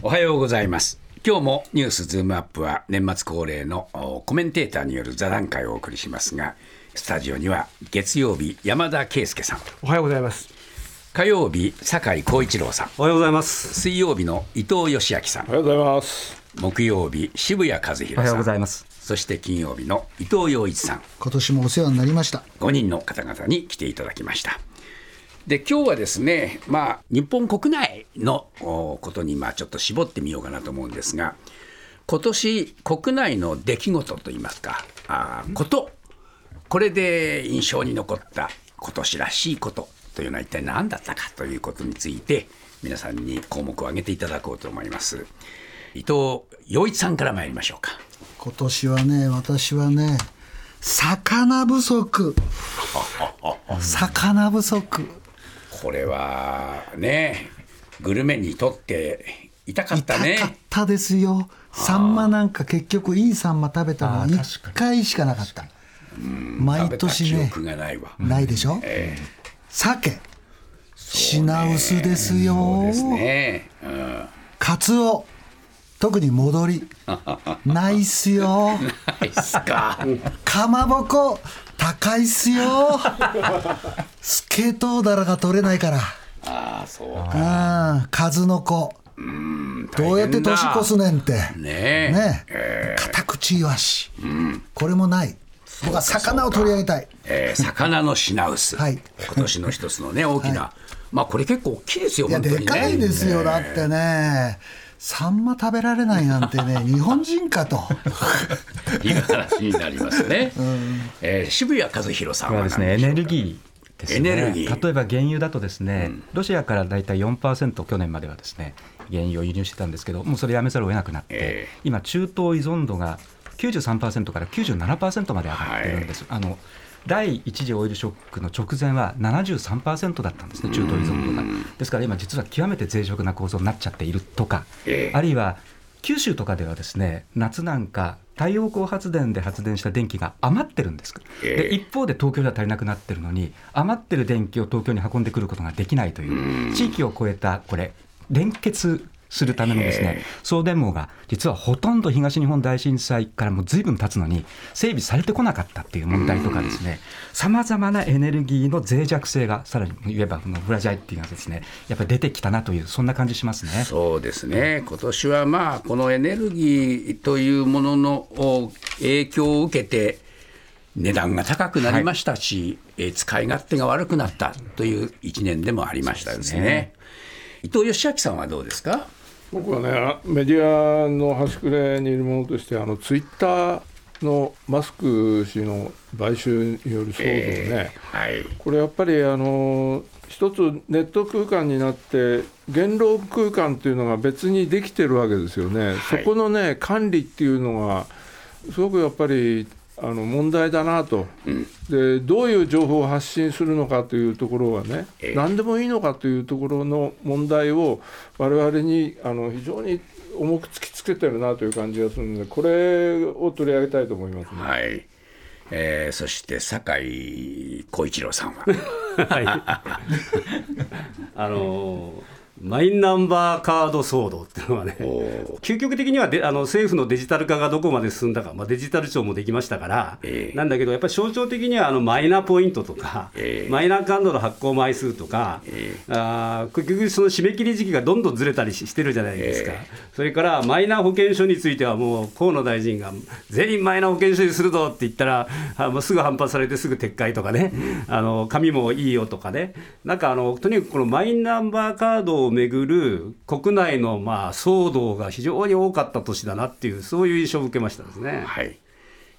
おはようございます。今日もニュースズームアップは年末恒例のコメンテーターによる座談会をお送りしますがスタジオには月曜日山田圭介さん。おはようございます。火曜日酒井光一郎さん。おはようございます。水曜日の伊藤義明さん。おはようございます。木曜日渋谷和弘さん。おはようございます。そして金曜日の伊藤洋一さん。今年もお世話になりました。5人の方々に来ていただきましたで今日はですね、まあ、日本国内のことにまあちょっと絞ってみようかなと思うんですが今年国内の出来事といいますかあことこれで印象に残った今年らしいことというのは一体何だったかということについて皆さんに項目を挙げていただこうと思います。伊藤洋一さんから参りましょうか。今年はね私はね魚不足。魚不足これはねグルメにとって痛かったね。痛かったですよ。サンマなんか結局いいサンマ食べたのは1回しかなかった。毎年ねないわ。ないでしょ、え鮭。品薄ですよ。ね、うん、カツオ。特に戻り。ないっすよ。ないっすか。かまぼこ高いっすよ。スケトウダラが取れないから。ああそうか。ああ数の子。どうやって年越すねんって。ねえ。ねえ。片口イワシ、これもない。僕は魚を取り上げたい。えー魚の品薄、はい。今年の一つのね大きな、まあこれ結構大きいですよいやでかいですよ、だってねサンマ食べられないなんてね 日本人かと。いう話になりますね、えー渋谷和弘さんはこれはですねエネルギーですね。エネルギー。例えば原油だとですね、ロシアからだいたい4%去年まではですね原油を輸入してたんですけどもうそれやめざるを得なくなって、え今中東依存度が93%から97%まで上がってるんです、あの第一次オイルショックの直前は73%だったんですね、中東依存度が。ですから今、実は極めて脆弱な構造になっちゃっているとか、ええ。あるいは九州とかではですね夏なんか太陽光発電で発電した電気が余ってるんです、ええ。で一方で東京では足りなくなってるのに余ってる電気を東京に運んでくることができないという地域を超えたこれ連結するためのですね送電網が実はほとんど東日本大震災からもうずいぶん経つのに整備されてこなかったっていう問題とかですねさまざまなエネルギーの脆弱性がさらに言えばこのフラジャイっていうのがですねやっぱり出てきたなというそんな感じしますね。そうですね、今年はまあこのエネルギーというもののお影響を受けて、値段が高くなりましたし、えー使い勝手が悪くなったという一年でもありましたですね。伊藤義明さんはどうですか？僕はねメディアの端くれにいるものとしてあのツイッターのマスク氏の買収による騒動ね、はい、これやっぱりあの一つネット空間になって言論空間っていうのが別にできてるわけですよね、そこのね管理っていうのがすごくやっぱりあの問題だなと、でどういう情報を発信するのかというところはね、ええ何でもいいのかというところの問題を我々にあの非常に重く突きつけてるなという感じがするのでこれを取り上げたいと思いますね。はいえーそして酒井光一郎さんは。はい。あのマイナンバーカード騒動っていうのはね、究極的にはであの政府のデジタル化がどこまで進んだか、まあ、デジタル庁もできましたから、ええ。なんだけど、やっぱり象徴的にはあのマイナポイントとか、ええ。マイナカードの発行枚数とか、あー結局、その締め切り時期がどんどんずれたりししてるじゃないですか、えそれからマイナ保険証については、もう河野大臣が全員マイナ保険証にするぞって言ったら、あもうすぐ反発されて、すぐ撤回とかね、あの紙もいいよとかね、なんかあのとにかくこのマイナンバーカードをめぐる国内のまあ騒動が非常に多かった年だなっていう、そういう印象を受けましたですね。はい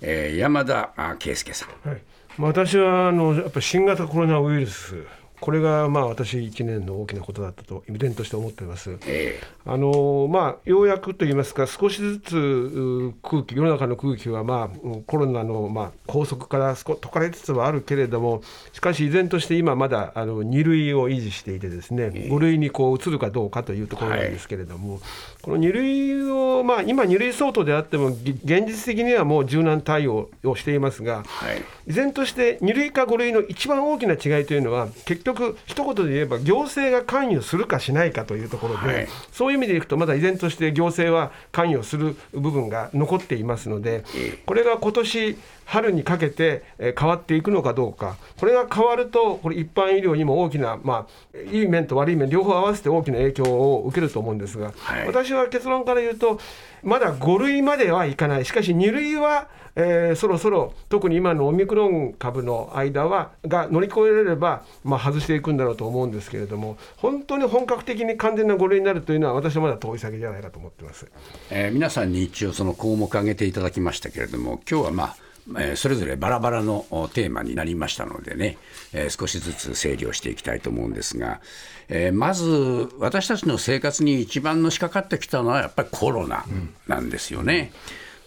えー山田あ圭介さん。はいまあ私はあのやっぱり新型コロナウイルスこれがまあ私1年の大きなことだったと依然として思っています。えあのまあ、ようやくといいますか、少しずつう空気、世の中の空気は、まあ、うんコロナの、まあ、拘束から少解かれつつはあるけれども、しかし依然として今、まだあの2類を維持していて、ですね5類にこう移るかどうかというところなんですけれども、この2類を、まあ、今、2類相当であっても、ぎ現実的にはもう柔軟対応をしていますが、はい。依然として2類か5類の一番大きな違いというのは、結局、一言で言えば、行政が関与するかしないかというところで、はい、そういう意味でいくと、まだ依然として行政は関与する部分が残っていますので、これが今年春にかけて変わっていくのかどうか、これが変わると、これ、一般医療にも大きな、まあ、いい面と悪い面、両方合わせて大きな影響を受けると思うんですが、はい、私は結論から言うと、まだ5類まではいかない、しかし2類は、えー、そろそろ、特に今のオミクロン株の間はが乗り越えられれば、まあ、外していくんだろうと思うんですけれども、本当に本格的に完全な5類になるというのは、私はまだ遠い先じゃないかと思ってます、えー、皆さんに一応、その項目挙げていただきましたけれども、今日はまあ、えそれぞれバラバラのテーマになりましたのでね、え少しずつ整理をしていきたいと思うんですが、えまず私たちの生活に一番のしかかってきたのはやっぱりコロナなんですよね。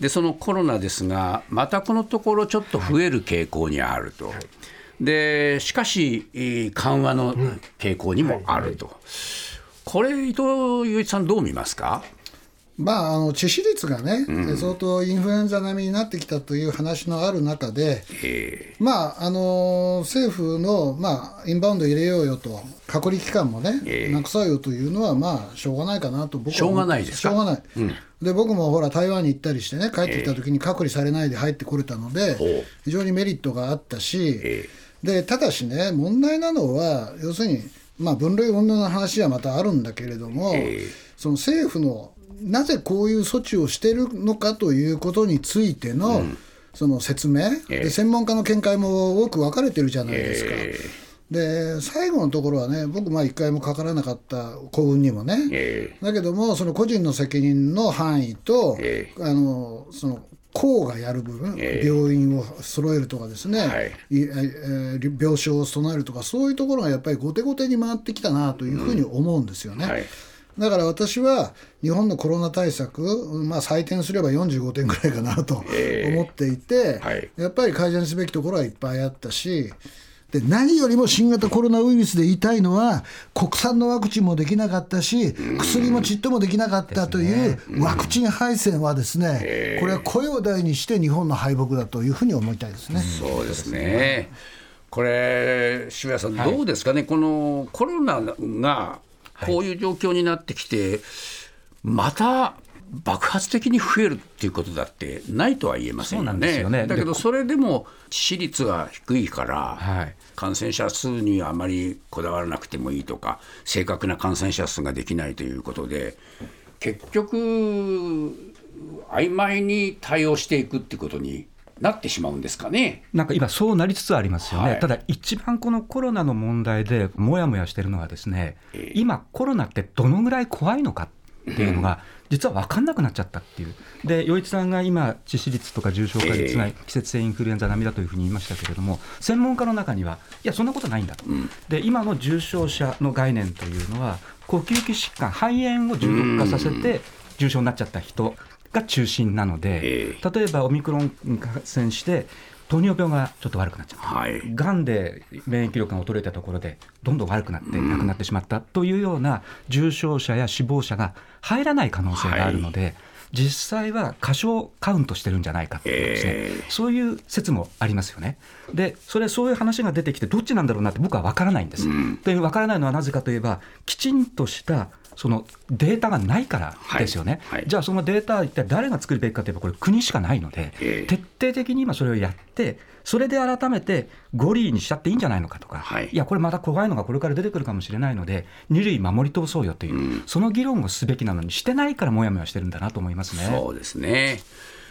でそのコロナですがまたこのところちょっと増える傾向にあると。でしかし緩和の傾向にもあると。これ伊藤雄一さんどう見ますか？まあ、あの致死率がね、うん、相当インフルエンザ並みになってきたという話のある中で、まあ、あの政府の、まあ、インバウンド入れようよと、隔離期間もね、なくさよというのは、まあ、しょうがないかなと僕はしょうがないですしょうがない、うん、で僕もほら、台湾に行ったりしてね、帰ってきた時に隔離されないで入ってこれたので、非常にメリットがあったし、でただしね、問題なのは、要するに、まあ、分類運動の話はまたあるんだけれども、その政府のなぜこういう措置をしているのかということについての、うん、その説明、えー、専門家の見解も多く分かれてるじゃないですか。えー、で最後のところはね、僕、まあ1回もかからなかった幸運にもね、えー、だけども、その個人の責任の範囲と、あのその公がやる部分、病院を揃えるとかですね、はい、えー、病床を備えるとか、そういうところがやっぱり後手後手に回ってきたなというふうに思うんですよね。うん。はいだから私は日本のコロナ対策、まあ、採点すれば45点ぐらいかなと思っていて、はい、やっぱり改善すべきところはいっぱいあったし、で何よりも新型コロナウイルスで言いたいのは、国産のワクチンもできなかったし、薬もちっともできなかったというワクチン敗戦はですね、これは声を大にして日本の敗北だというふうに思いたいですね。そうですね。これ、渋谷さん、どうですかね、はい、このコロナがこういう状況になってきて、また爆発的に増えるっていうことだってないとは言えませんよね。よね。だけどそれでも致死率が低いから、はい、感染者数にはあまりこだわらなくてもいいとか正確な感染者数ができないということで結局曖昧に対応していくってことになってしまうんですかね。なんか今、そうなりつつありますよね、はい、ただ、一番このコロナの問題でもやもやしてるのは、ですね、えー、今、コロナってどのぐらい怖いのかっていうのが、実は分かんなくなっちゃったっていう、で余一さんが今、致死率とか重症化率ない、季節性インフルエンザ並みだというふうに言いましたけれども、専門家の中には、いや、そんなことないんだと、うん、で今の重症者の概念というのは、呼吸器疾患、肺炎を重篤化させて、重症になっちゃった人が中心なので、例えばオミクロン感染して、糖尿病がちょっと悪くなっちゃった、はい、がんで免疫力が衰えたところで、どんどん悪くなって亡くなってしまったというような重症者や死亡者が入らない可能性があるので、はい、実際は過小カウントしてるんじゃないかというですね、えー、そういう説もありますよね。で、それ、そういう話が出てきて、どっちなんだろうなって僕は分からないんです。うん、で、分からないのはなぜかといえば、きちんとしたそのデータがないからですよね、はい。はい、じゃあそのデータは一体誰が作るべきかといえば、これ、国しかないので、えー、徹底的に今それをやって、それで改めて5類にしちゃっていいんじゃないのかとか、はい、いや、これまた怖いのがこれから出てくるかもしれないので、2類守り通そうよという、うん、その議論をすべきなのにしてないからもやもやしてるんだなと思いますね。そうですね。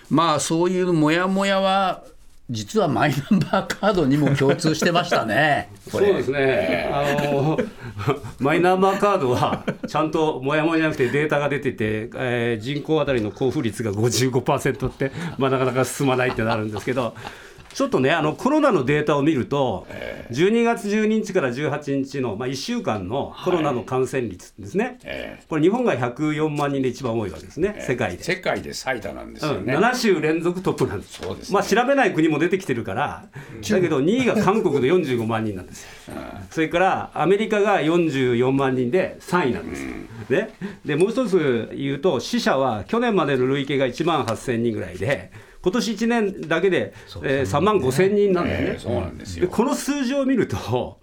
まあ、そういうもやもやは実はマイナンバーカードにも共通してましたね。そうですね。あの マイナンバーカードはちゃんともやもやじゃなくてデータが出てて、えー、人口当たりの交付率が55%って、まあ、なかなか進まないってなるんですけど。ちょっとね、あのコロナのデータを見ると、12月12日から18日の、まあ、1週間のコロナの感染率ですね、はいこれ、日本が104万人で一番多いわけですね、世界で。世界で最多なんですよね、うん、7週連続トップなんです、そうです、ね、まあ、調べない国も出てきてるから、だけど2位が韓国で45万人なんですよ、それからアメリカが44万人で3位なんです。うん、ね、でもう一つ言うと、死者は去年までの累計が1万8000人ぐらいで、今年1年だけで、えー、3万5千人なんだよね、そうなんですよ。でこの数字を見ると、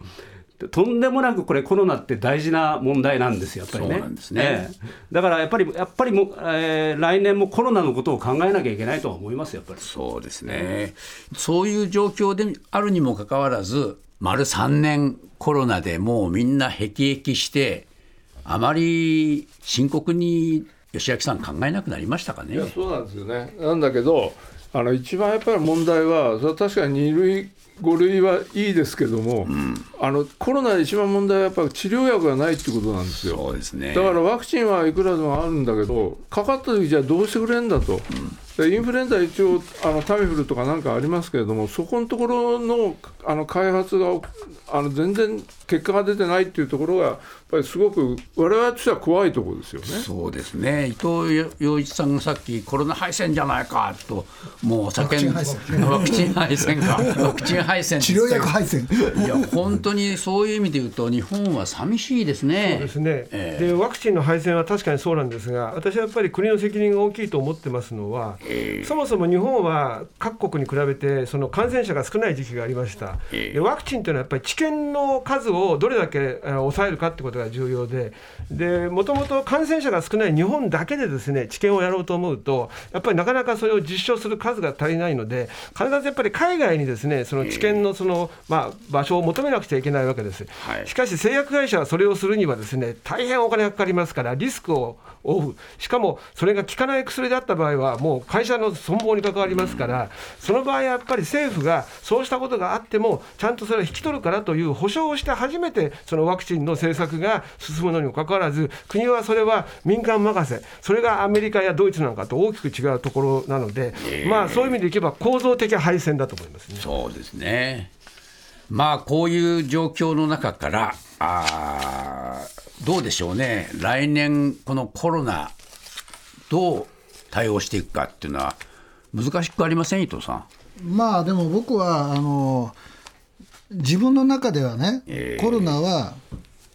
とんでもなくこれ、コロナって大事な問題なんですよ、やっぱりね。ね。ええ。だからやっぱり、やっぱりもう、えー来年もコロナのことを考えなきゃいけないとは思いますよ、やっぱり。そうですね、そういう状況であるにもかかわらず、丸3年コロナでもうみんな辟易して、あまり深刻に吉明さん、考えなくなりましたかねいや。そうなんですよね。なんだけどあの一番やっぱり問題はそれは確かに2類5類はいいですけども、あのコロナで一番問題はやっぱり治療薬がないってことなんですよ。そうですねだからワクチンはいくらでもあるんだけど、かかった時じゃあどうしてくれんだと、でインフルエンザ、一応あの、タミフルとかなんかありますけれども、そこのところのあの開発があの全然結果が出てないっていうところが、ぱりすごく、我々としては怖いところですよね。そうですね。伊藤洋一さんがさっき、コロナ敗戦じゃないかと、もう叫んワクチン敗戦。ワクチン敗戦か、ワクチン敗戦って治療言った薬配線いや、本当にそういう意味で言うと、日本は寂しいですね。そうですね、えでワクチンの配線は確かにそうなんですが、私はやっぱり国の責任が大きいと思ってますのは、そもそも日本は各国に比べて、その感染者が少ない時期がありました、ええ。でワクチンというのはやっぱり治験の数をどれだけえー抑えるかってことが重要で、もともと感染者が少ない日本だけでですね治験をやろうと思うと、やっぱりなかなかそれを実証する数が足りないので、必ずやっぱり海外にですねその治験のその、まあ、場所を求めなくちゃいけないわけです。はい。しかし製薬会社はそれをするにはですね大変お金がかかりますからリスクを負う。しかもそれが効かない薬であった場合はもう会社の存亡に関わりますからその場合はやっぱり政府がそうしたことがあってもちゃんとそれを引き取るからという保証をして初めてそのワクチンの政策が進むのにもかかわらず国はそれは民間任せそれがアメリカやドイツなんかと大きく違うところなので、まあそういう意味でいけば構造的敗戦だと思いますね。そうですね。まあこういう状況の中からあーどうでしょうね来年このコロナどう対応していくかっていうのは難しくありません？伊藤さん。まあでも僕はあの自分の中ではね、コロナは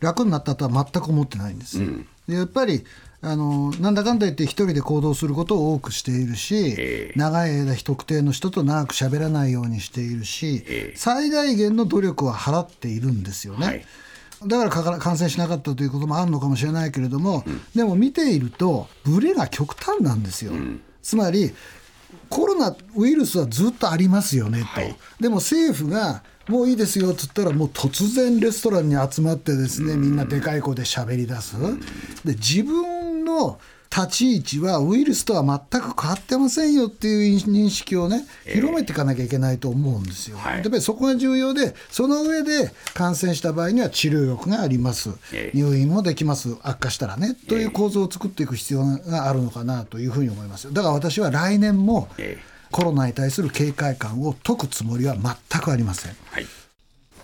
楽になったとは全く思ってないんです。よ。でやっぱりあのなんだかんだ言って一人で行動することを多くしているし、長い間特定の人と長く喋らないようにしているし、最大限の努力は払っているんですよね。はい。だからかから感染しなかったということもあるのかもしれないけれども、でも見ていると、ブレが極端なんですよ。つまりコロナウイルスはずっとありますよねと、でも政府がもういいですよっつったら、もう突然レストランに集まって、ですねみんなでかい声で喋り出す、で自分の立ち位置はウイルスとは全く変わってませんよっていう認識をね、広めていかなきゃいけないと思うんですよ。はい。やっぱりそこが重要で、その上で感染した場合には治療薬があります。ええ、入院もできます、悪化したらね、という構造を作っていく必要があるのかなというふうに思いますよ。だから私は来年もええコロナに対する警戒感を解くつもりは全くありません。はい。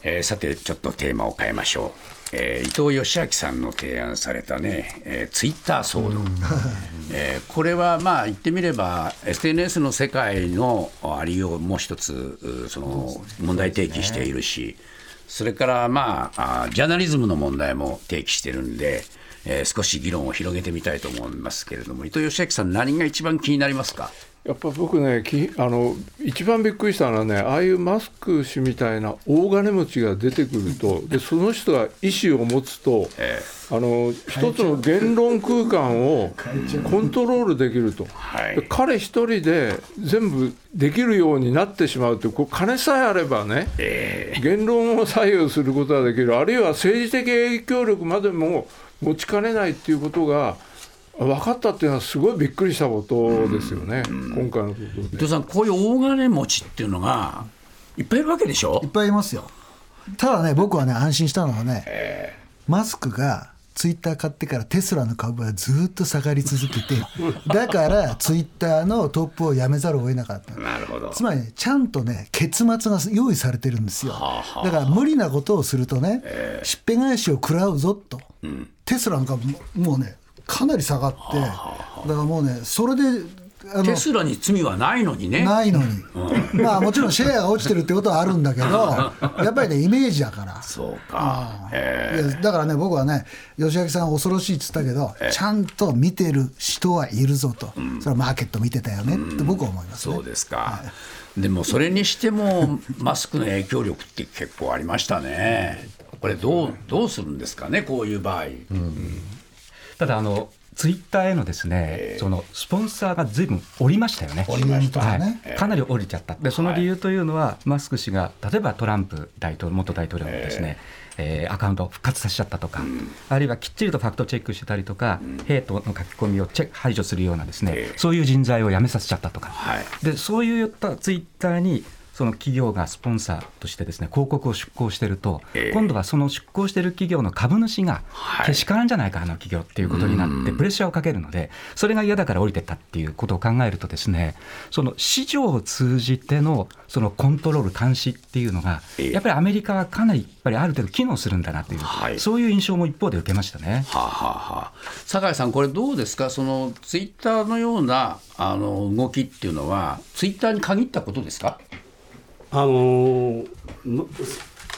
えーさてちょっとテーマを変えましょう、えー伊藤義明さんの提案されたね、えーツイッター騒動、えーこれはまあ言ってみれば SNS の世界のありようも一つうその問題提起しているしそれからまああジャーナリズムの問題も提起してるんで、えー少し議論を広げてみたいと思いますけれども伊藤義明さん何が一番気になりますか？やっぱ僕ねきあの一番びっくりしたのはねああいうマスク氏みたいな大金持ちが出てくるとでその人が意思を持つと、あの一つの言論空間をコントロールできると、はい。で彼一人で全部できるようになってしまうってこう金さえあればね、言論を左右することができる。あるいは政治的影響力までも持ちかねないっていうことが分かったっていうのはすごいびっくりしたことですよね、今回のことで伊。藤さんこういう大金持ちっていうのがいっぱいいるわけでしょ？いっぱいいますよ。ただね、僕はね、安心したのはね、マスクがツイッター買ってからテスラの株はずっと下がり続けて、だからツイッターのトップをやめざるを得なかった。なるほどつまりね、ちゃんとね、結末が用意されてるんですよ。だから無理なことをするとね、しっぺ返しを食らうぞと。テスラの株ももうね、かなり下がって、だからもうね、それでテスラに罪はないのにね。ないのに、まあもちろんシェアが落ちてるってことはあるんだけど、やっぱりね、イメージだから。そうか。いやだからね、僕はね、吉明さん、恐ろしいって言ったけど、ちゃんと見てる人はいるぞと、それはマーケット見てたよねって僕は思いますね。そうですか。でもそれにしてもマスクの影響力って結構ありましたね。これどうどうするんですかねこういう場合。ただあのツイッターへのですね、そのスポンサーがずいぶん降りましたよね。CM とかね。はい、かなり降りちゃった。でその理由というのは、マスク氏が例えばトランプ大統領元大統領のですね、えーアカウントを復活させちゃったとか、あるいはきっちりとファクトチェックしてたりとか、ヘイトの書き込みをチェ排除するようなですね、ええ。そういう人材を辞めさせちゃったとか、はい。でそういったツイッターにその企業がスポンサーとしてですね広告を出稿してると、ええ。今度はその出稿してる企業の株主がはい。けしからんじゃないか、あの企業っていうことになって、プレッシャーをかけるので、それが嫌だから降りてったっていうことを考えると、ですねその市場を通じてのそのコントロール、監視っていうのが、ええ。やっぱりアメリカはかなりやっぱりある程度機能するんだなという、はい。そういう印象も一方で受けましたね。はあ、はあはあ、酒井さん、これどうですか、そのツイッターのようなあの動きっていうのは、ツイッターに限ったことですか？あのーま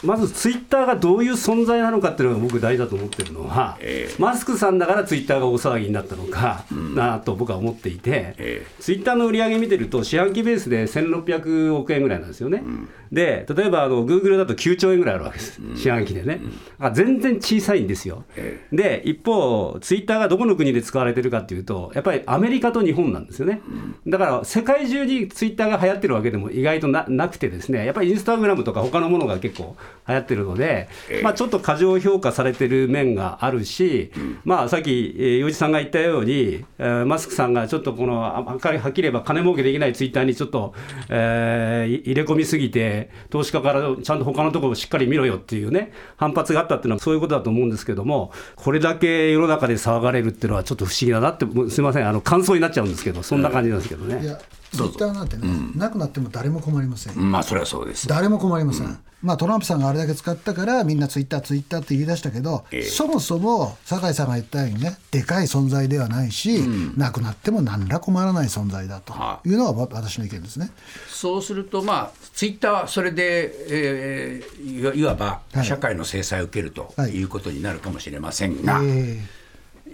まずツイッターがどういう存在なのかっていうのが僕大事だと思ってるのは、ええ。マスクさんだからツイッターが大騒ぎになったのかなと僕は思っていて、えツイッターの売り上げ見てると四半期ベースで1600億円ぐらいなんですよね、で例えばあのグーグルだと9兆円ぐらいあるわけです、四半期でね、あ全然小さいんですよ、えで一方ツイッターがどこの国で使われてるかっていうとやっぱりアメリカと日本なんですよね、だから世界中にツイッターが流行ってるわけでも意外とななくてですね。やっぱりインスタグラムとか他のものが結構流行ってるので、まあ、ちょっと過剰評価されてる面があるし、まあ、さっき、えー、洋一さんが言ったように、えーマスクさんがちょっとこのあはっきりはっきり言えば金儲けできないツイッターにちょっと、えーい入れ込みすぎて投資家からちゃんと他のところをしっかり見ろよっていうね反発があったっていうのはそういうことだと思うんですけどもこれだけ世の中で騒がれるっていうのはちょっと不思議だなってすみませんあの感想になっちゃうんですけどそんな感じなんですけどね。ツイッターなんてね、なくなっても誰も困りません。まあ、それはそうです。誰も困りません、まあ、トランプさんがあれだけ使ったからみんなツイッターツイッターって言い出したけど、ええ。そもそも酒井さんが言ったようにねでかい存在ではないし、なくなっても何ら困らない存在だとはい。うのがわ私の意見ですね。そうすると、まあ、ツイッターはそれで、えーいわばはい。社会の制裁を受けるとはい。いうことになるかもしれませんが、え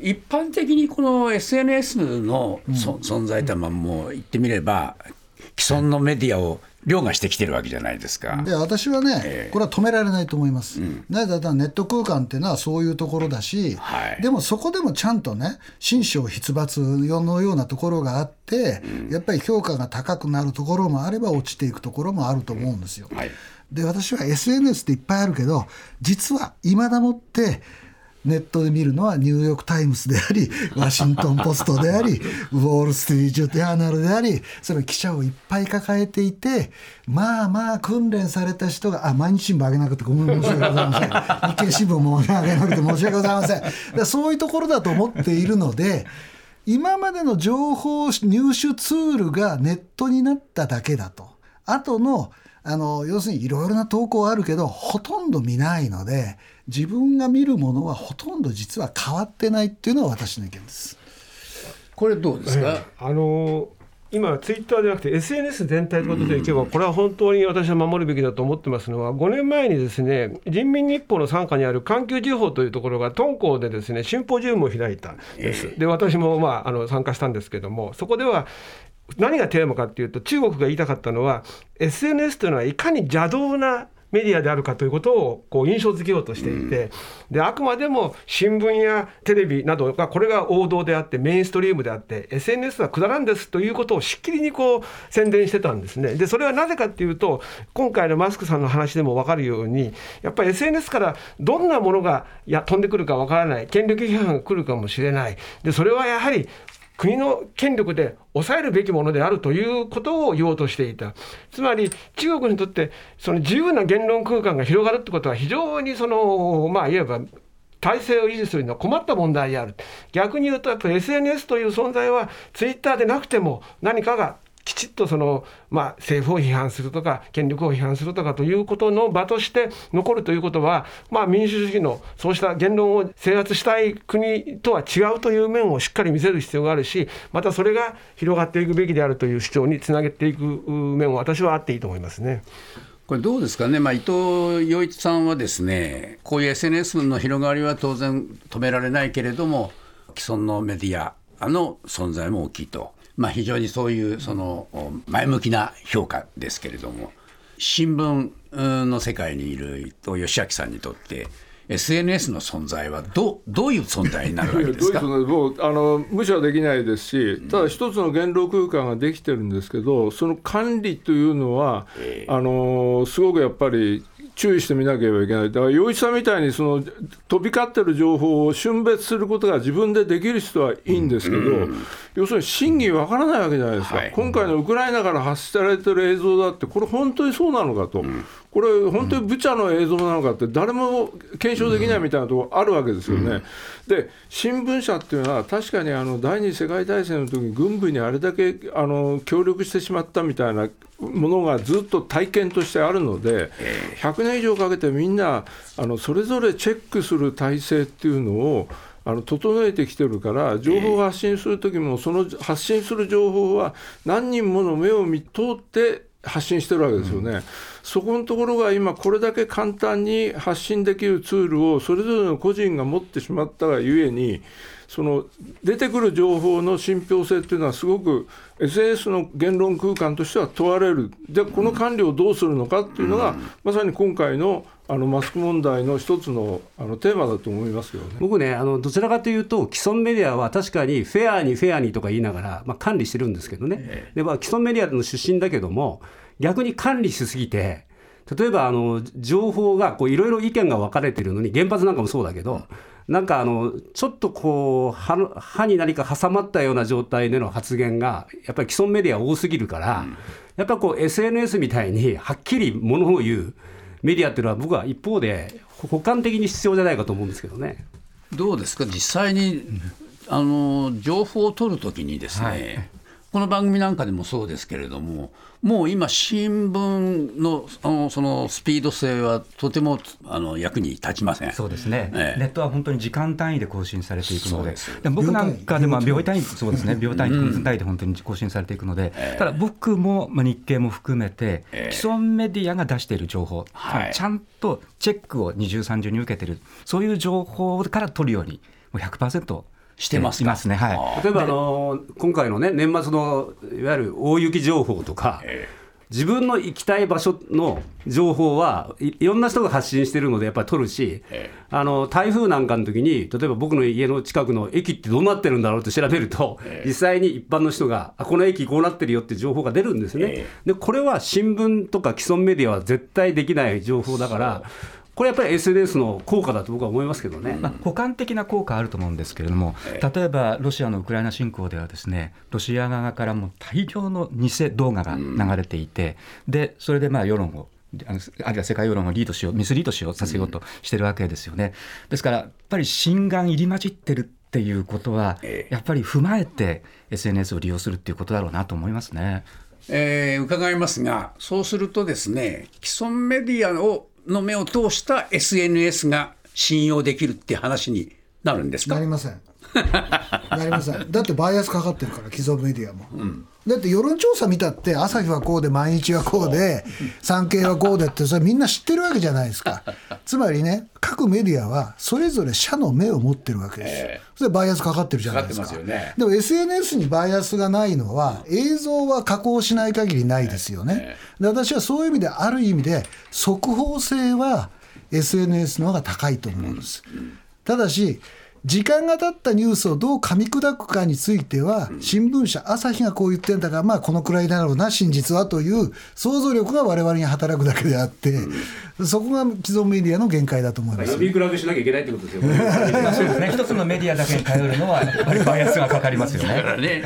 一般的にこの SNS のそ、存在とはまあもう言ってみれば、既存のメディアを凌駕してきてるわけじゃないですか。で私はね、ええこれは止められないと思います。なぜだったらネット空間っていうのはそういうところだし、はいでもそこでもちゃんとね、心象筆抜のようなところがあって、やっぱり評価が高くなるところもあれば、落ちていくところもあると思うんですよ。はいで私は SNS っていっぱいあるけど実はいまだもってネットで見るのはニューヨーク・タイムズであり ワシントン・ポストでありウォール・ストリート・ジャーナルでありその記者をいっぱい抱えていてまあまあ訓練された人があ毎日新聞あげなくてごめん申し訳ございません 日経新聞もあげなくて申し訳ございませんでそういうところだと思っているので今までの情報入手ツールがネットになっただけだと。あとのあの要するにいろいろな投稿あるけどほとんど見ないので自分が見るものはほとんど実は変わってないっていうのは私の意見です。これどうですか、あの今、ツイッターではなくて SNS 全体ということでいけば、これは本当に私は守るべきだと思ってますのは、5年前にですね人民日報の傘下にある環球時報というところが、敦煌でですねシンポジウムを開いたんです。で、私も、まあ、あの参加したんですけども、そこでは、何がテーマかっていうと、中国が言いたかったのは、SNS というのはいかに邪道なメディアであるかということをこう印象づけようとしていて、であくまでも新聞やテレビなどがこれが王道であってメインストリームであって SNS はくだらんですということをしっきりにこう宣伝してたんですね。でそれはなぜかっていうと今回のマスクさんの話でも分かるようにやっぱり SNS からどんなものがいや飛んでくるか分からない。権力批判が来るかもしれない。でそれはやはり国の権力で抑えるべきものであるということを言おうとしていた、つまり中国にとって、その自由な言論空間が広がるってことは、非常にその、まあ、いわば体制を維持するのは困った問題である、逆に言うと、やっぱり SNS という存在は、ツイッターでなくても、何かがきちっとその、まあ、政府を批判するとか権力を批判するとかということの場として残るということは、まあ、民主主義のそうした言論を制圧したい国とは違うという面をしっかり見せる必要があるしまたそれが広がっていくべきであるという主張につなげていく面は私はあっていいと思いますね。これどうですかね、まあ、伊藤洋一さんはですねこういう SNS の広がりは当然止められないけれども既存のメディアの存在も大きいと、まあ、非常にそういうその前向きな評価ですけれども新聞の世界にいる伊藤義明さんにとって SNS の存在はどどういう存在になるわけですか？もうあの無視はできないですし、ただ一つの言論空間ができてるんですけど、その管理というのは、えー、あのすごくやっぱり注意してみなければいけない、だから洋一さんみたいにその飛び交ってる情報を峻別することが自分でできる人はいいんですけど、うん、要するに真偽わからないわけじゃないですか、はい、今回のウクライナから発せられてる映像だって、これ、本当にそうなのかと。うんこれ、本当にブチャの映像なのかって、誰も検証できないみたいなところあるわけですよね。で、新聞社っていうのは、確かにあの第二次世界大戦の時に軍部にあれだけあの協力してしまったみたいなものがずっと体験としてあるので、100年以上かけてみんなあのそれぞれチェックする体制っていうのをあの整えてきてるから情報を発信する時もその発信する情報は何人もの目を見通って発信してるわけですよね、うん、そこのところが今、これだけ簡単に発信できるツールをそれぞれの個人が持ってしまったがゆえに、その出てくる情報の信憑性っていうのは、すごく SNS の言論空間としては問われる、でこの管理をどうするのかっていうのが、まさに今回のあのマスク問題の一つのあのテーマだと思いますよね。僕ねあの、どちらかというと、既存メディアは確かにフェアにフェアにとか言いながら、まあ、管理してるんですけどね、でまあ、既存メディアの出身だけども、逆に管理しすぎて、例えばあの情報がいろいろ意見が分かれてるのに、原発なんかもそうだけど、なんかあのちょっとこう歯歯に何か挟まったような状態での発言がやっぱり既存メディア多すぎるから、やっぱこう SNS みたいにはっきりものを言うメディアっていうのは僕は一方で補完的に必要じゃないかと思うんですけどね。どうですか？実際にあの情報を取るときにですね、はい、この番組なんかでもそうですけれどももう今、新聞のあのそのスピード性はとてもあの役に立ちません。そうですね、ええ、ネットは本当に時間単位で更新されていくので、で僕なんかでも秒単位、そうですね、秒単位、分単位で本当に更新されていくので、ただ僕も、まあ、日経も含めて、既存メディアが出している情報、はい、ちゃんとチェックを二重、三重に受けてる、そういう情報から取るように、もう100%。してますますね、はい、例えば、あの今回のね、年末のいわゆる大雪情報とか、えー自分の行きたい場所の情報はいいろんな人が発信してるのでやっぱり取るし、あの台風なんかの時に例えば僕の家の近くの駅ってどうなってるんだろうって調べると、実際に一般の人があこの駅こうなってるよって情報が出るんですね。でこれは新聞とか既存メディアは絶対できない情報だから。これやっぱり SNS の効果だと僕は思いますけどね、まあ、補完的な効果あると思うんですけれども、例えばロシアのウクライナ侵攻では、ですねロシア側からも大量の偽動画が流れていて、でそれでまあ世論をあるいは世界世論をリードしよう、ミスリードしようさせようとしてるわけですよね。ですから、やっぱり心眼入り混じってるっていうことは、やっぱり踏まえて SNS を利用するっていうことだろうなと思いますね。えー、伺いますが、そうするとですね、既存メディアをの目を通した SNS が信用できるって話になるんですか？なりません。なりません。だってバイアスかかってるから、既存メディアも。うん。だって世論調査見たって朝日はこうで毎日はこうで産経はこうでってそれみんな知ってるわけじゃないですか。つまりね各メディアはそれぞれ社の目を持ってるわけです。よ、それバイアスかかってるじゃないですか、ね、でも SNS にバイアスがないのは映像は加工しない限りないですよね。で私はそういう意味である意味で速報性は SNS の方が高いと思うんです、ただし時間が経ったニュースをどう噛み砕くかについては、新聞社、朝日がこう言ってんだから、まあ、このくらいだろうな、真実はという想像力がわれわれに働くだけであって、そこが既存メディアの限界だと思います。呼び比べしなきゃいけないってことですよね。そうですね。一つのメディアだけに頼るのは、やっぱりバイアスがかかりますよね。ね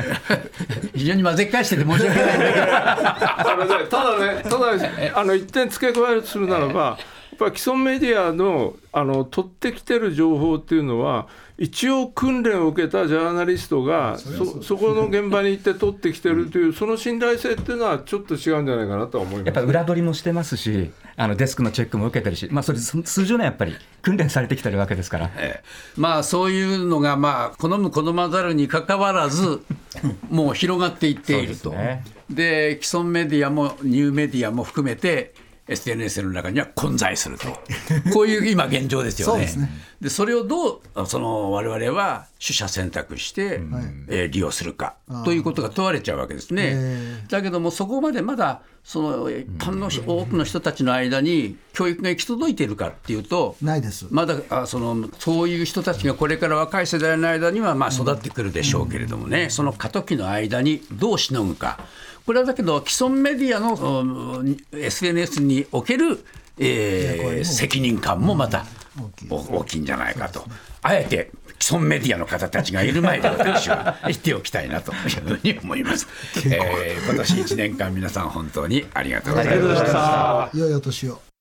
非常に混ぜ返してて申し訳ないんだけど。ただね、ただ、あの一点付け加えるとするならば、っぱり既存メディアのあの取ってきてる情報っていうのは、一応訓練を受けたジャーナリストがそそこの現場に行って取ってきてるというその信頼性っていうのはちょっと違うんじゃないかなとは思います、やっぱ裏取りもしてますし、あのデスクのチェックも受けてるし、まあ、それ数十年やっぱり訓練されてきてるわけですから。えー、まあそういうのが、まあ、好む好まざるにかかわらず、もう広がっていっていると。で、ね、既存メディアもニューメディアも含めて、SNS の中には混在すると、こういう今、現状ですよね。そで、ね、それをどうその我々は取捨選択して、はい、えー、利用するか。ということが問われちゃうわけですね。だけども、そこまでまだその一般の多くの人たちの間に教育が行き届いているかっていうと、ないです。まだあそのそういう人たちがこれから若い世代の間にはまあ育ってくるでしょうけれどもね、その過渡期の間にどうしのぐか。これはだけど、既存メディアの SNS における、えー、責任感もまた大きいんじゃないかと。あえて既存メディアの方たちがいる前で私は 言っておきたいなというふうに思います。えー、今年1年間皆さん本当にありがとうございました。良いお年を。